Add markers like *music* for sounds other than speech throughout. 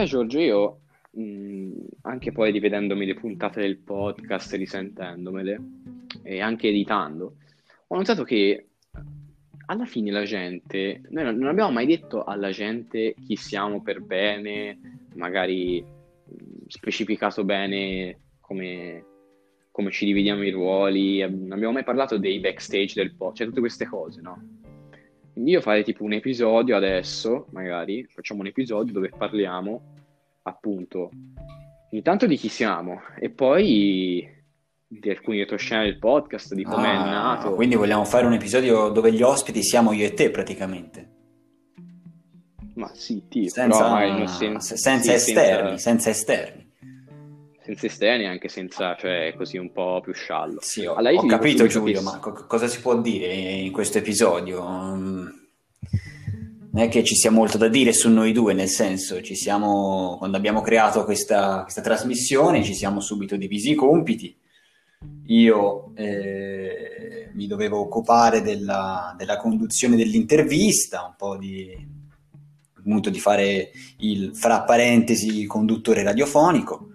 sai Giorgio, io mh, anche poi rivedendomi le puntate del podcast, risentendomele e anche editando, ho notato che alla fine la gente, noi non abbiamo mai detto alla gente chi siamo per bene, magari specificato bene come, come ci dividiamo i ruoli, non abbiamo mai parlato dei backstage del podcast, cioè tutte queste cose, no? Quindi io farei tipo un episodio adesso, magari, facciamo un episodio dove parliamo appunto intanto di chi siamo e poi di alcuni retroscena del podcast, di come ah, è nato. Quindi vogliamo fare un episodio dove gli ospiti siamo io e te praticamente. Ma sì, tipo, senza, sen- senza, sì, esterni, senza... senza esterni senza esterni anche senza, cioè così un po' più sciallo. Sì, ho, allora, ho capito Giulio, ma co- cosa si può dire in questo episodio? Non è che ci sia molto da dire su noi due, nel senso, ci siamo, quando abbiamo creato questa, questa trasmissione ci siamo subito divisi i compiti. Io eh, mi dovevo occupare della, della, conduzione dell'intervista, un po' di, appunto, di fare il, fra parentesi, conduttore radiofonico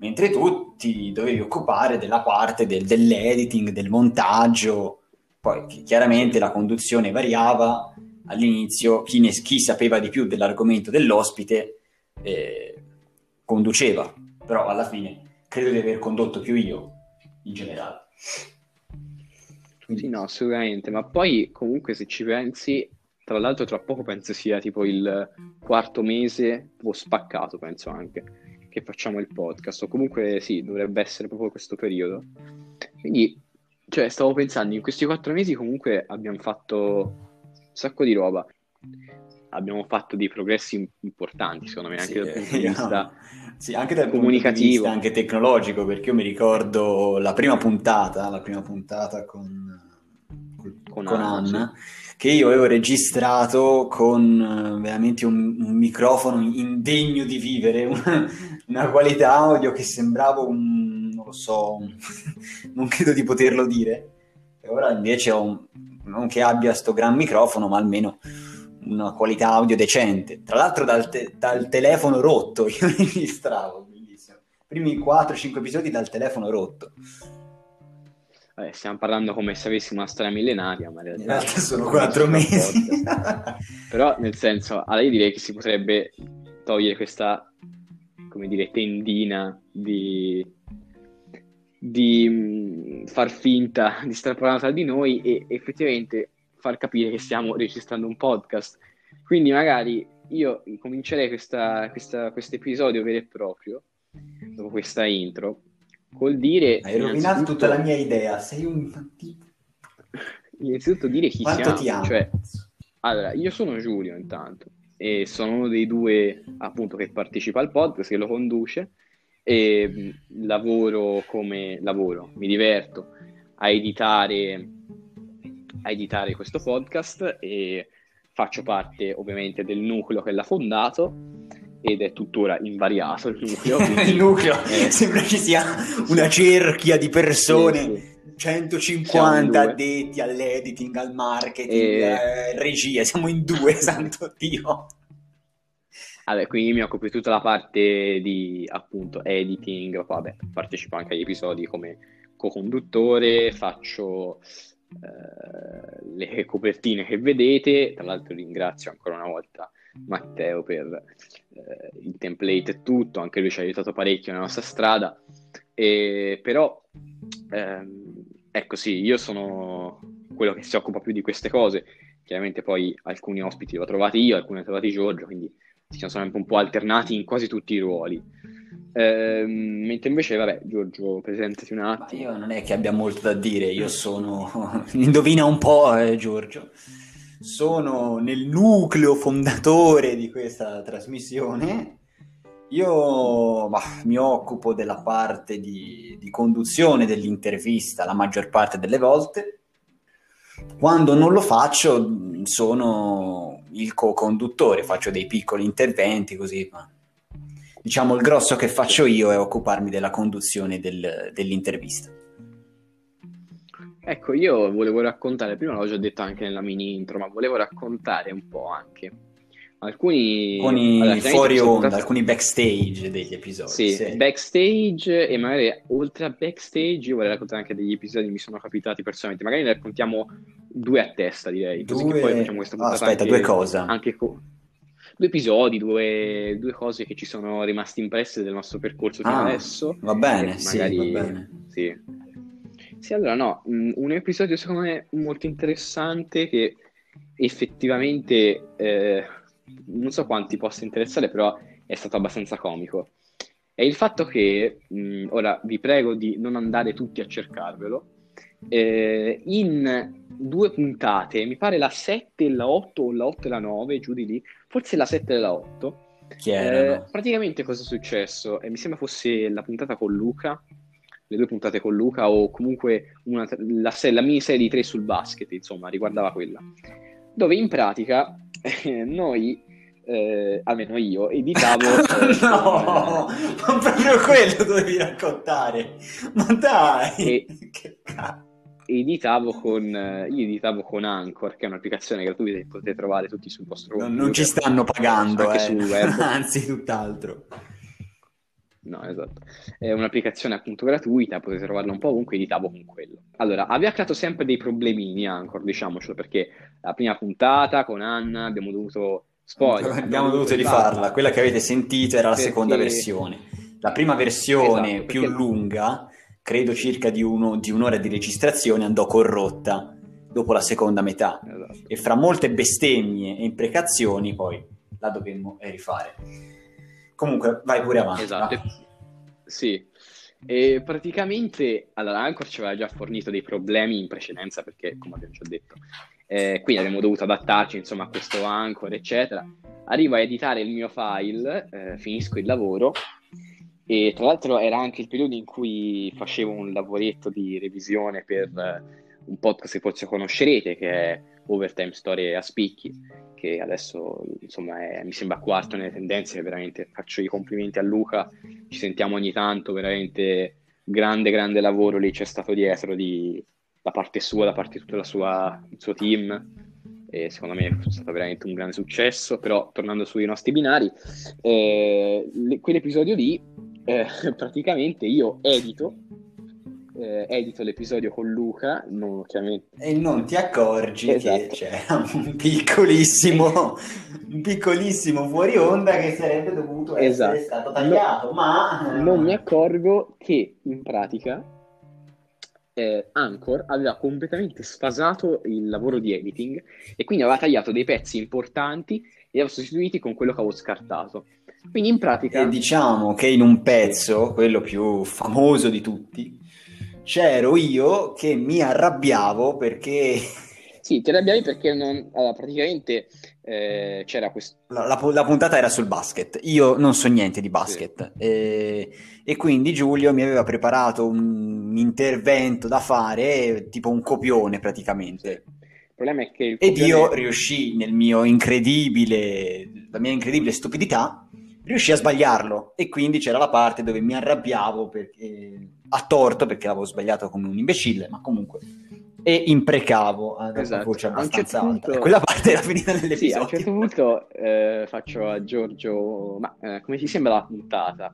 mentre tu ti dovevi occupare della parte del, dell'editing, del montaggio, poi chiaramente la conduzione variava, all'inizio chi, ne, chi sapeva di più dell'argomento dell'ospite eh, conduceva, però alla fine credo di aver condotto più io in generale. Sì, no, assolutamente, ma poi comunque se ci pensi, tra l'altro tra poco penso sia tipo il quarto mese o spaccato, penso anche che facciamo il podcast, o comunque sì, dovrebbe essere proprio questo periodo. Quindi, cioè, stavo pensando, in questi quattro mesi comunque abbiamo fatto sacco di roba. Abbiamo fatto dei progressi importanti, secondo me, anche sì, dal punto di *laughs* vista no. sì, anche dal comunicativo. Di anche tecnologico, perché io mi ricordo la prima puntata, la prima puntata con, con, con Anna, Anna sì che io avevo registrato con uh, veramente un, un, microfono indegno di vivere, *laughs* una, una, qualità audio che sembrava un, non lo so, *laughs* non credo di poterlo dire. E ora invece ho, un, non che abbia sto gran microfono, ma almeno una qualità audio decente. Tra l'altro dal, te, dal telefono rotto *laughs* io registravo, bellissimo. Primi 4-5 episodi dal telefono rotto. Vabbè, stiamo parlando come se avessimo una storia millenaria, ma in realtà, in realtà sono quattro mesi. *laughs* Però, nel senso, allora io direi che si potrebbe togliere questa, come dire, tendina di, di mm, far finta *laughs* di stare parlando tra di noi e effettivamente far capire che stiamo registrando un podcast. Quindi magari io comincerei questo episodio vero e proprio, dopo questa intro, col dire... Hai rovinato tutta la mia idea, sei un... Innanzitutto dire chi Quanto siamo. Cioè, allora, io sono Giulio intanto e sono uno dei due appunto che partecipa al podcast, che lo conduce e lavoro come lavoro, mi diverto a editare, a editare questo podcast e faccio parte ovviamente del nucleo che l'ha fondato ed è tuttora invariato il nucleo. *laughs* il nucleo, eh, sembra ci sia una cerchia di persone. Sì, sì. 150 addetti all'editing, al marketing, e... eh, regia, siamo in due, *laughs* santo Dio. Vabbè, quindi mi occupo di tutta la parte di appunto editing, vabbè, partecipo anche agli episodi come co-conduttore, faccio eh, le copertine che vedete, tra l'altro ringrazio ancora una volta Matteo per eh, il template e tutto, anche lui ci ha aiutato parecchio nella nostra strada, e, però ehm, ecco sì, io sono quello che si occupa più di queste cose, chiaramente poi alcuni ospiti li ho trovati io, alcuni li ho trovati Giorgio, quindi si sono sempre un po' alternati in quasi tutti i ruoli. Ehm, mentre invece, vabbè, Giorgio, presentati un attimo. Ma io non è che abbia molto da dire, io sono... *laughs* Indovina un po', eh, Giorgio sono nel nucleo fondatore di questa trasmissione. Io bah, mi occupo della parte di, di, conduzione dell'intervista la maggior parte delle volte. Quando non lo faccio sono il co-conduttore, faccio dei piccoli interventi così, ma diciamo il grosso che faccio io è occuparmi della conduzione del, dell'intervista. Ecco, io volevo raccontare, prima l'ho già detto anche nella mini intro, ma volevo raccontare un po' anche alcuni, allora, fuori onda, puntata... alcuni backstage degli episodi. Sì, sì, backstage e magari oltre a backstage io vorrei raccontare anche degli episodi che mi sono capitati personalmente, magari ne raccontiamo due a testa direi, due... così che poi facciamo questa puntata oh, aspetta, anche, due cosa? Anche co... due episodi, due, due, cose che ci sono rimaste impresse del nostro percorso fino ah, adesso. Va bene, magari... sì, va bene. Sì. Sì, allora no, un episodio secondo me molto interessante che effettivamente eh, non so quanti possa interessare, però è stato abbastanza comico. È il fatto che, mh, ora vi prego di non andare tutti a cercarvelo, eh, in due puntate, mi pare la 7 e la 8 o la 8 e la 9, giù di lì, forse la 7 e la 8, eh, praticamente cosa è successo? Eh, mi sembra fosse la puntata con Luca, le due puntate con Luca o comunque una, la, la miniserie di tre sul basket, insomma, riguardava quella. Dove in pratica eh, noi, eh, almeno io, editavo... *laughs* no, *laughs* ma proprio quello dovevi raccontare. Ma dai! E, *laughs* che cazzo! Editavo con, io editavo con Anchor, che è un'applicazione gratuita che potete trovare tutti sul vostro computer. Non ci stanno pagando, anche eh. sul web. *laughs* Anzi, tutt'altro. No, esatto. È un'applicazione appunto gratuita, potete trovarla un po' ovunque, editavo con quello. Allora, aveva creato sempre dei problemini Anchor, diciamocelo, perché la prima puntata con Anna abbiamo dovuto... Spoiler, abbiamo, abbiamo dovuto rifarla, quella che avete sentito era perché... la seconda versione. La prima versione esatto, più lunga, credo circa di, uno, di, un'ora di registrazione, andò corrotta dopo la seconda metà. Esatto. E fra molte bestemmie e imprecazioni poi la dovemmo rifare. Comunque, vai pure avanti. Esatto. Va. Sì. E praticamente, allora, Anchor ci aveva già fornito dei problemi in precedenza perché, come abbiamo già detto, eh, quindi abbiamo dovuto adattarci insomma a questo Anchor, eccetera. Arrivo a editare il mio file, eh, finisco il lavoro e tra l'altro era anche il periodo in cui facevo un lavoretto di revisione per eh, un podcast che forse conoscerete che è Overtime Storie a Spicchi che adesso insomma è, mi sembra quarto nelle tendenze, veramente faccio i complimenti a Luca, ci sentiamo ogni tanto, veramente grande grande lavoro lì c'è stato dietro di, da parte sua, da parte di tutto il suo team e secondo me è stato veramente un grande successo, però tornando sui nostri binari, eh, quell'episodio lì eh, *laughs* praticamente io edito eh, edito l'episodio con Luca non, e non ti accorgi esatto. che c'è un piccolissimo *laughs* un piccolissimo fuori onda che sarebbe dovuto essere esatto. stato tagliato no, ma non mi accorgo che in pratica eh, Anchor aveva completamente sfasato il lavoro di editing e quindi aveva tagliato dei pezzi importanti e li aveva sostituiti con quello che avevo scartato quindi in pratica e diciamo che in un pezzo quello più famoso di tutti c'ero io che mi arrabbiavo perché... *laughs* Sì, ti arrabbiavi perché non... allora, praticamente eh, c'era questo... La, la, la, puntata era sul basket, io non so niente di basket sì. e, e, quindi Giulio mi aveva preparato un intervento da fare, tipo un copione praticamente. Sì. Il problema è che... Il copione... Ed io riuscì nel mio incredibile, la mia incredibile stupidità, riuscì a sbagliarlo e quindi c'era la parte dove mi arrabbiavo perché a torto perché l'avevo sbagliato come un imbecille, ma comunque e imprecavo ad esatto. voce abbastanza certo alta. Punto... E quella parte era finita nell'episodio. Sì, a un certo punto eh, faccio a Giorgio, ma eh, come ti sembra la puntata?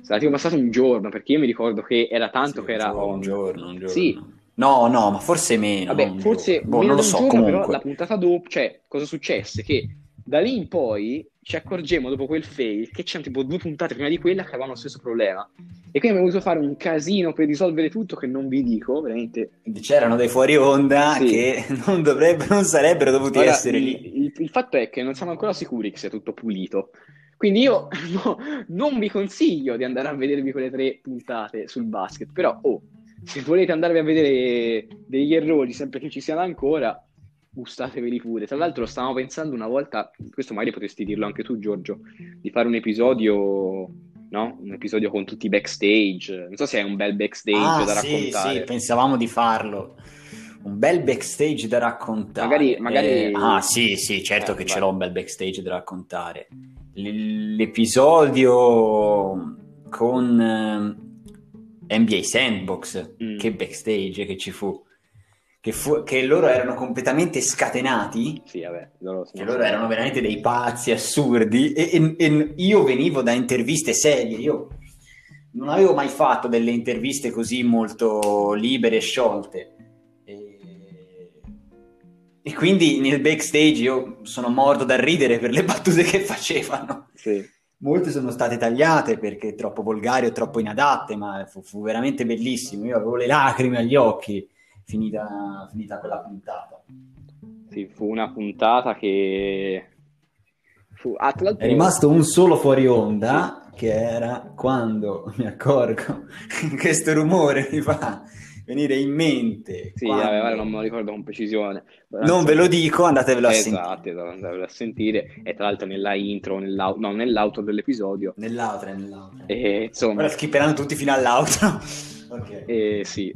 Sarà tipo passato un giorno, perché io mi ricordo che era tanto sì, che era... Un giorno, un giorno. Sì. No, no, ma forse meno. Vabbè, forse boh, non lo so, giorno, comunque. però la puntata dopo, cioè, cosa successe? Che da lì in poi ci accorgemmo dopo quel fail che c'erano tipo due puntate prima di quella che avevano lo stesso problema. E quindi abbiamo dovuto fare un casino per risolvere tutto che non vi dico, veramente. C'erano dei fuori onda sì. che *laughs* non, non sarebbero dovuti Ora, essere il, lì. Il, il, fatto è che non siamo ancora sicuri che sia tutto pulito. Quindi io *laughs* no, non vi consiglio di andare a vedervi quelle tre puntate sul basket, però oh, se volete andarvi a vedere degli errori sempre che ci siano ancora, gustateveli pure. Tra l'altro stavamo pensando una volta, questo magari potresti dirlo anche tu Giorgio, di fare un episodio, no? Un episodio con tutti i backstage. Non so se è un bel backstage ah, da sì, raccontare. Sì, pensavamo di farlo. Un bel backstage da raccontare. Magari... magari... Eh, ah sì, sì, certo eh, che vai. ce l'ho un bel backstage da raccontare. L- l'episodio con uh, NBA Sandbox, mm. che backstage che ci fu che, fu- che loro erano completamente scatenati, Sì, vabbè, loro che loro erano veramente dei pazzi assurdi e, e- e io venivo da interviste serie, io non avevo mai fatto delle interviste così molto libere e sciolte. E, e quindi nel backstage io sono morto da ridere per le battute che facevano. Sì. Molte sono state tagliate perché troppo volgari o troppo inadatte, ma fu, fu veramente bellissimo. Io avevo le lacrime agli occhi finita, finita quella puntata. Sì, fu una puntata che fu... Ah. È rimasto un solo fuori onda, che era quando *laughs* mi accorgo che *laughs* questo rumore mi fa venire in mente. Sì, quando- vabbè, non me lo ricordo con precisione. Però, Non ve lo dico, andatevelo a Esatto, sentire. esatto, andatevelo a sentire. E tra l'altro nella intro, nell'au- no, nell'auto dell'episodio. Nell'altra, è nell'altra. E insomma, Ora skipperanno tutti fino all'altro. *laughs* ok. eh, sì.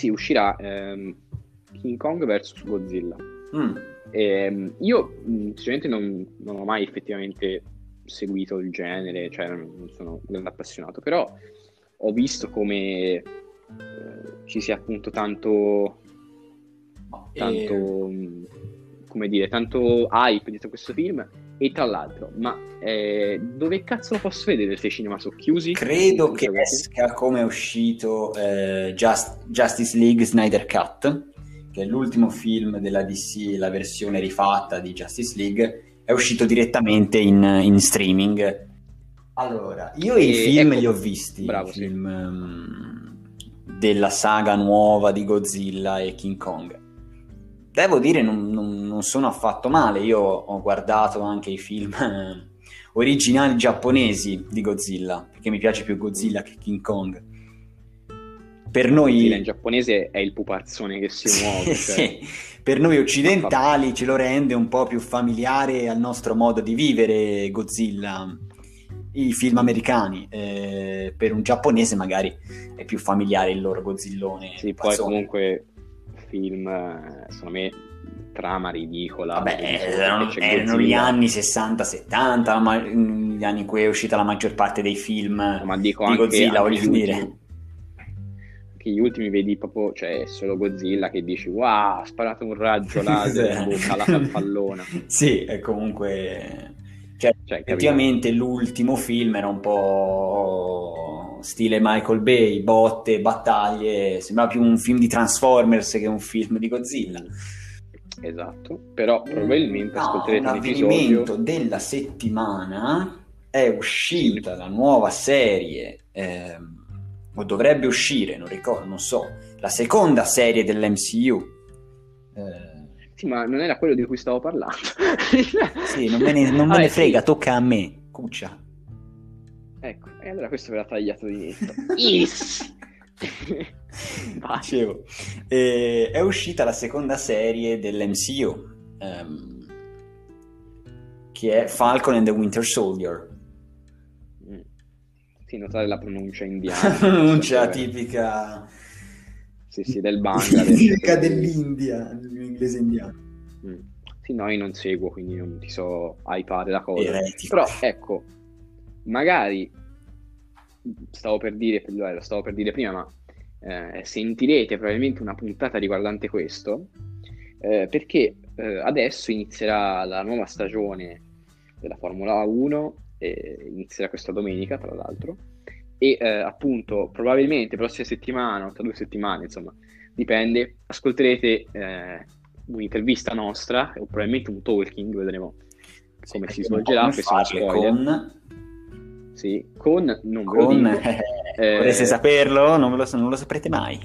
Sì, uscirà ehm, King Kong vs Godzilla. Mm. Ehm, io mh, sinceramente non, non ho mai effettivamente seguito il genere, cioè non, sono un appassionato, però ho visto come eh, ci sia appunto tanto, tanto, E- mh, come dire, tanto hype dietro questo film. E tra l'altro, ma eh, dove cazzo lo posso vedere se i cinema sono chiusi? Credo che esca come è uscito eh, Just- Justice League Snyder Cut, che è l'ultimo film della DC, la versione rifatta di Justice League, è uscito direttamente in, in streaming. Allora, io i E film ecco- li ho visti, bravo, i sì. film ehm, della saga nuova di Godzilla e King Kong. Devo dire, non, non- non sono affatto male. Io ho guardato anche i film eh, originali giapponesi di Godzilla, perché mi piace più Godzilla che King Kong. Per Godzilla in noi, giapponese è il pupazzone che si *laughs* muove. Sì, cioè. per noi occidentali ce lo rende un po' più familiare al nostro modo di vivere Godzilla, i film americani. Eh, per un giapponese magari è più familiare il loro Godzillone. Sì, poi comunque film, eh, secondo me, trama ridicola. Vabbè, Perché erano, erano gli anni 60-70, ma- gli anni in cui è uscita la maggior parte dei film Ma dico di Godzilla, voglio gli dire. ultimi- Che gli ultimi vedi proprio, cioè, solo Godzilla che dici, wow, ha sparato un raggio *laughs* laser bocca alla farfallona. *laughs* sì, è comunque... Cioè, Cioè, effettivamente l'ultimo film era un po' stile Michael Bay, botte, battaglie, sembrava più un film di Transformers che un film di Godzilla. Esatto, però probabilmente No, ascolterete un avvenimento episodio. della settimana è uscita la nuova serie ehm, o dovrebbe uscire, non ricordo, non so, la seconda serie dell'MCU. Eh, Sì, ma non era quello di cui stavo parlando. sì, non me ne, non me Vabbè, ne frega, sì. tocca a me, cuccia. Ecco, e allora questo verrà tagliato di netto. Yes! *laughs* *laughs* Dicevo, eh, è uscita la seconda serie dell'MCU, ehm, che è Falcon and the Winter Soldier. Mm. Sì, notare la pronuncia indiana. *laughs* Pronuncia Sempre- tipica, Sì, sì, del Bangladesh. tipica dell'India, l'inglese indiano. Mm. Sì, no, io non seguo, quindi non ti so hypare la cosa. Eretico. Però, ecco, magari stavo per dire, lo stavo per dire prima, ma eh, sentirete probabilmente una puntata riguardante questo, eh, perché eh, adesso inizierà la nuova stagione della Formula 1, eh, inizierà questa domenica, tra l'altro, e eh, appunto probabilmente prossima settimana o tra due settimane, insomma, dipende, ascolterete eh, un'intervista nostra o probabilmente un talking, vedremo come si svolgerà, questo è con, Sì, con, non ve lo con dico, *laughs* eh, vorreste saperlo? Non, lo, non lo saprete mai.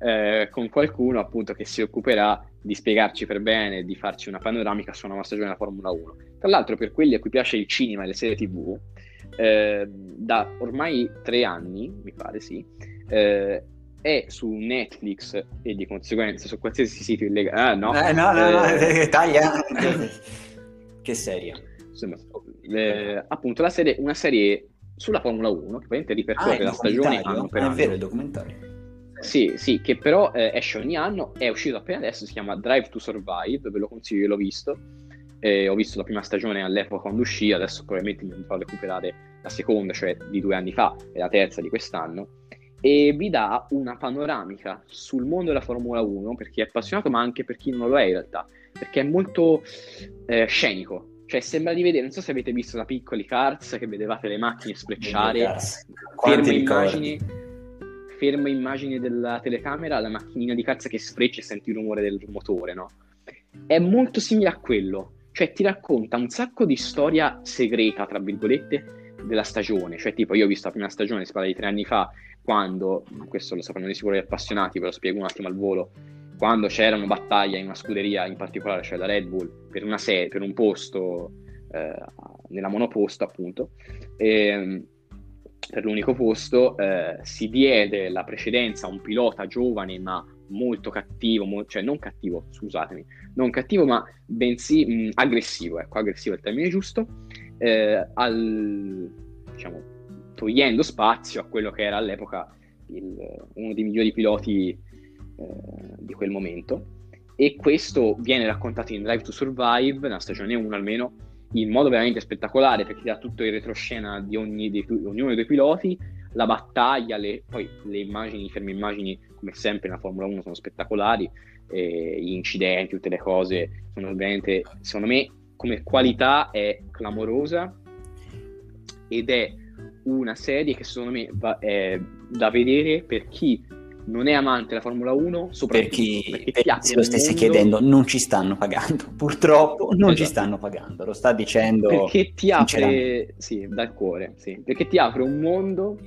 eh, con qualcuno appunto che si occuperà di spiegarci per bene, di farci una panoramica su una nuova stagione della Formula 1. Tra l'altro, per quelli a cui piace il cinema e le serie TV, eh, da ormai tre anni, mi pare sì, eh, è su Netflix e di conseguenza su qualsiasi sito illegale. Ah, no, Eh, no, no, no, eh, *laughs* taglia. *laughs* che seria. insomma, eh, appunto serie, una serie sulla Formula 1 che praticamente Ah, ripercorre il la stagione anno per Ah, anno. È vero, il documentario. Sì, sì, che però eh, esce ogni anno, è uscito appena adesso, si chiama Drive to Survive, ve lo consiglio, io l'ho visto, Eh, ho visto la prima stagione all'epoca quando uscì, adesso probabilmente mi farò recuperare la seconda, cioè di due anni fa, e la terza di quest'anno. E vi dà una panoramica sul mondo della Formula 1 per chi è appassionato, ma anche per chi non lo è in realtà, perché è molto eh, scenico. Cioè, sembra di vedere, non so se avete visto da piccoli Cars che vedevate le macchine sprecciare, ferme immagini, ferme immagini della telecamera, la macchinina di Cars che sfreccia e senti il rumore del motore, no? È molto simile a quello, cioè ti racconta un sacco di storia segreta, tra virgolette, della stagione. Cioè, tipo, io ho visto la prima stagione, si parla di tre anni fa, quando, questo lo sapranno di sicuro gli appassionati, ve lo spiego un attimo al volo, quando c'era una battaglia in una scuderia in particolare, cioè la Red Bull, per, una serie, per un posto eh, nella monoposto appunto, e, ehm, per l'unico posto eh, si diede la precedenza a un pilota giovane ma molto cattivo, mo- cioè non cattivo, scusatemi, non cattivo ma bensì mh, aggressivo, ecco, aggressivo è il termine giusto, eh, al, diciamo, togliendo spazio a quello che era all'epoca il, uno dei migliori piloti eh, di quel momento. E questo viene raccontato in Drive to Survive, nella stagione 1 almeno, in modo veramente spettacolare perché dà tutto il retroscena di, ogni dei, ognuno dei piloti, la battaglia, le, poi le immagini, ferme immagini come sempre nella Formula 1 sono spettacolari, eh, gli incidenti, tutte le cose sono veramente, secondo me, come qualità è clamorosa ed è una serie che secondo me va, è da vedere per chi non è amante della Formula 1, soprattutto per chi, perché se lo stessi mondo... chiedendo, non ci stanno pagando. *laughs* Purtroppo non esatto. ci stanno pagando, lo sta dicendo. Perché ti apre, sì, dal cuore, sì, perché ti apre un mondo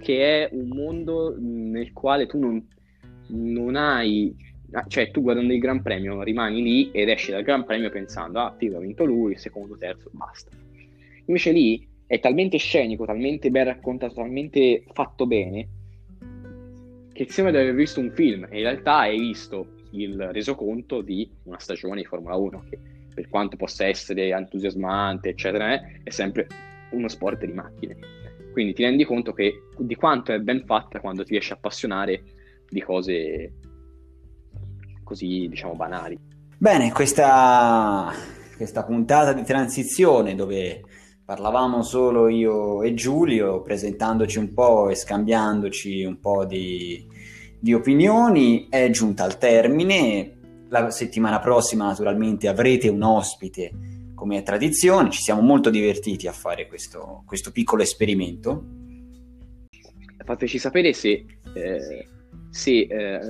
che è un mondo nel quale tu non, non hai, cioè tu guardando il Gran Premio rimani lì ed esci dal Gran Premio pensando, ah, figo, ha vinto lui, secondo, terzo, basta. Invece lì è talmente scenico, talmente ben raccontato, talmente fatto bene, che sembra di aver visto un film in realtà hai visto il resoconto di una stagione di Formula 1 che per quanto possa essere entusiasmante, eccetera, eh, è sempre uno sport di macchine. Quindi ti rendi conto che, di quanto è ben fatta quando ti riesci a appassionare di cose così, diciamo, banali. Bene, questa, questa puntata di transizione dove parlavamo solo io e Giulio, presentandoci un po' e scambiandoci un po' di, di opinioni, è giunta al termine. La settimana prossima naturalmente avrete un ospite come è tradizione, ci siamo molto divertiti a fare questo, questo piccolo esperimento. Fateci sapere se, eh, se eh,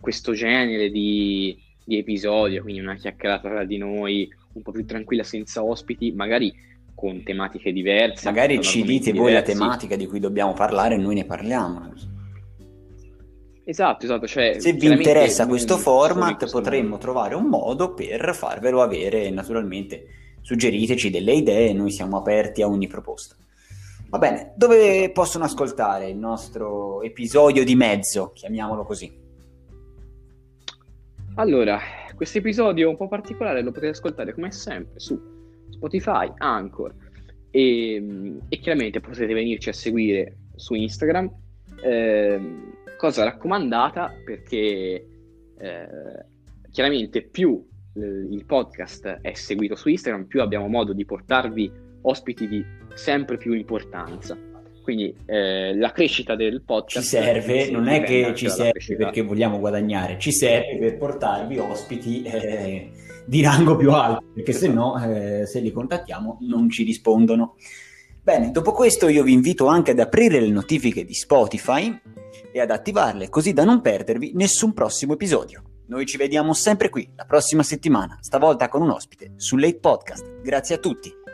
questo genere di, di episodio, quindi una chiacchierata tra di noi un po' più tranquilla senza ospiti, magari con tematiche diverse. Magari ci dite voi la tematica di cui dobbiamo parlare e noi ne parliamo. Esatto, esatto. Cioè, Se vi interessa questo format potremmo trovare un modo per farvelo avere, naturalmente suggeriteci delle idee, noi siamo aperti a ogni proposta. Va bene, dove esatto. possono ascoltare il nostro episodio di mezzo, chiamiamolo così? Allora, questo episodio un po' particolare lo potete ascoltare come sempre su Spotify, Anchor e, e chiaramente potete venirci a seguire su Instagram, eh, cosa raccomandata perché eh, chiaramente più il podcast è seguito su Instagram, più abbiamo modo di portarvi ospiti di sempre più importanza. Quindi eh, la crescita del podcast ci serve, non è che ci serve perché vogliamo guadagnare, ci serve per portarvi ospiti eh, di rango più alto, perché se no, eh, se li contattiamo, non ci rispondono. Bene, dopo questo io vi invito anche ad aprire le notifiche di Spotify e ad attivarle così da non perdervi nessun prossimo episodio. Noi ci vediamo sempre qui la prossima settimana, stavolta con un ospite su Late Podcast. Grazie a tutti.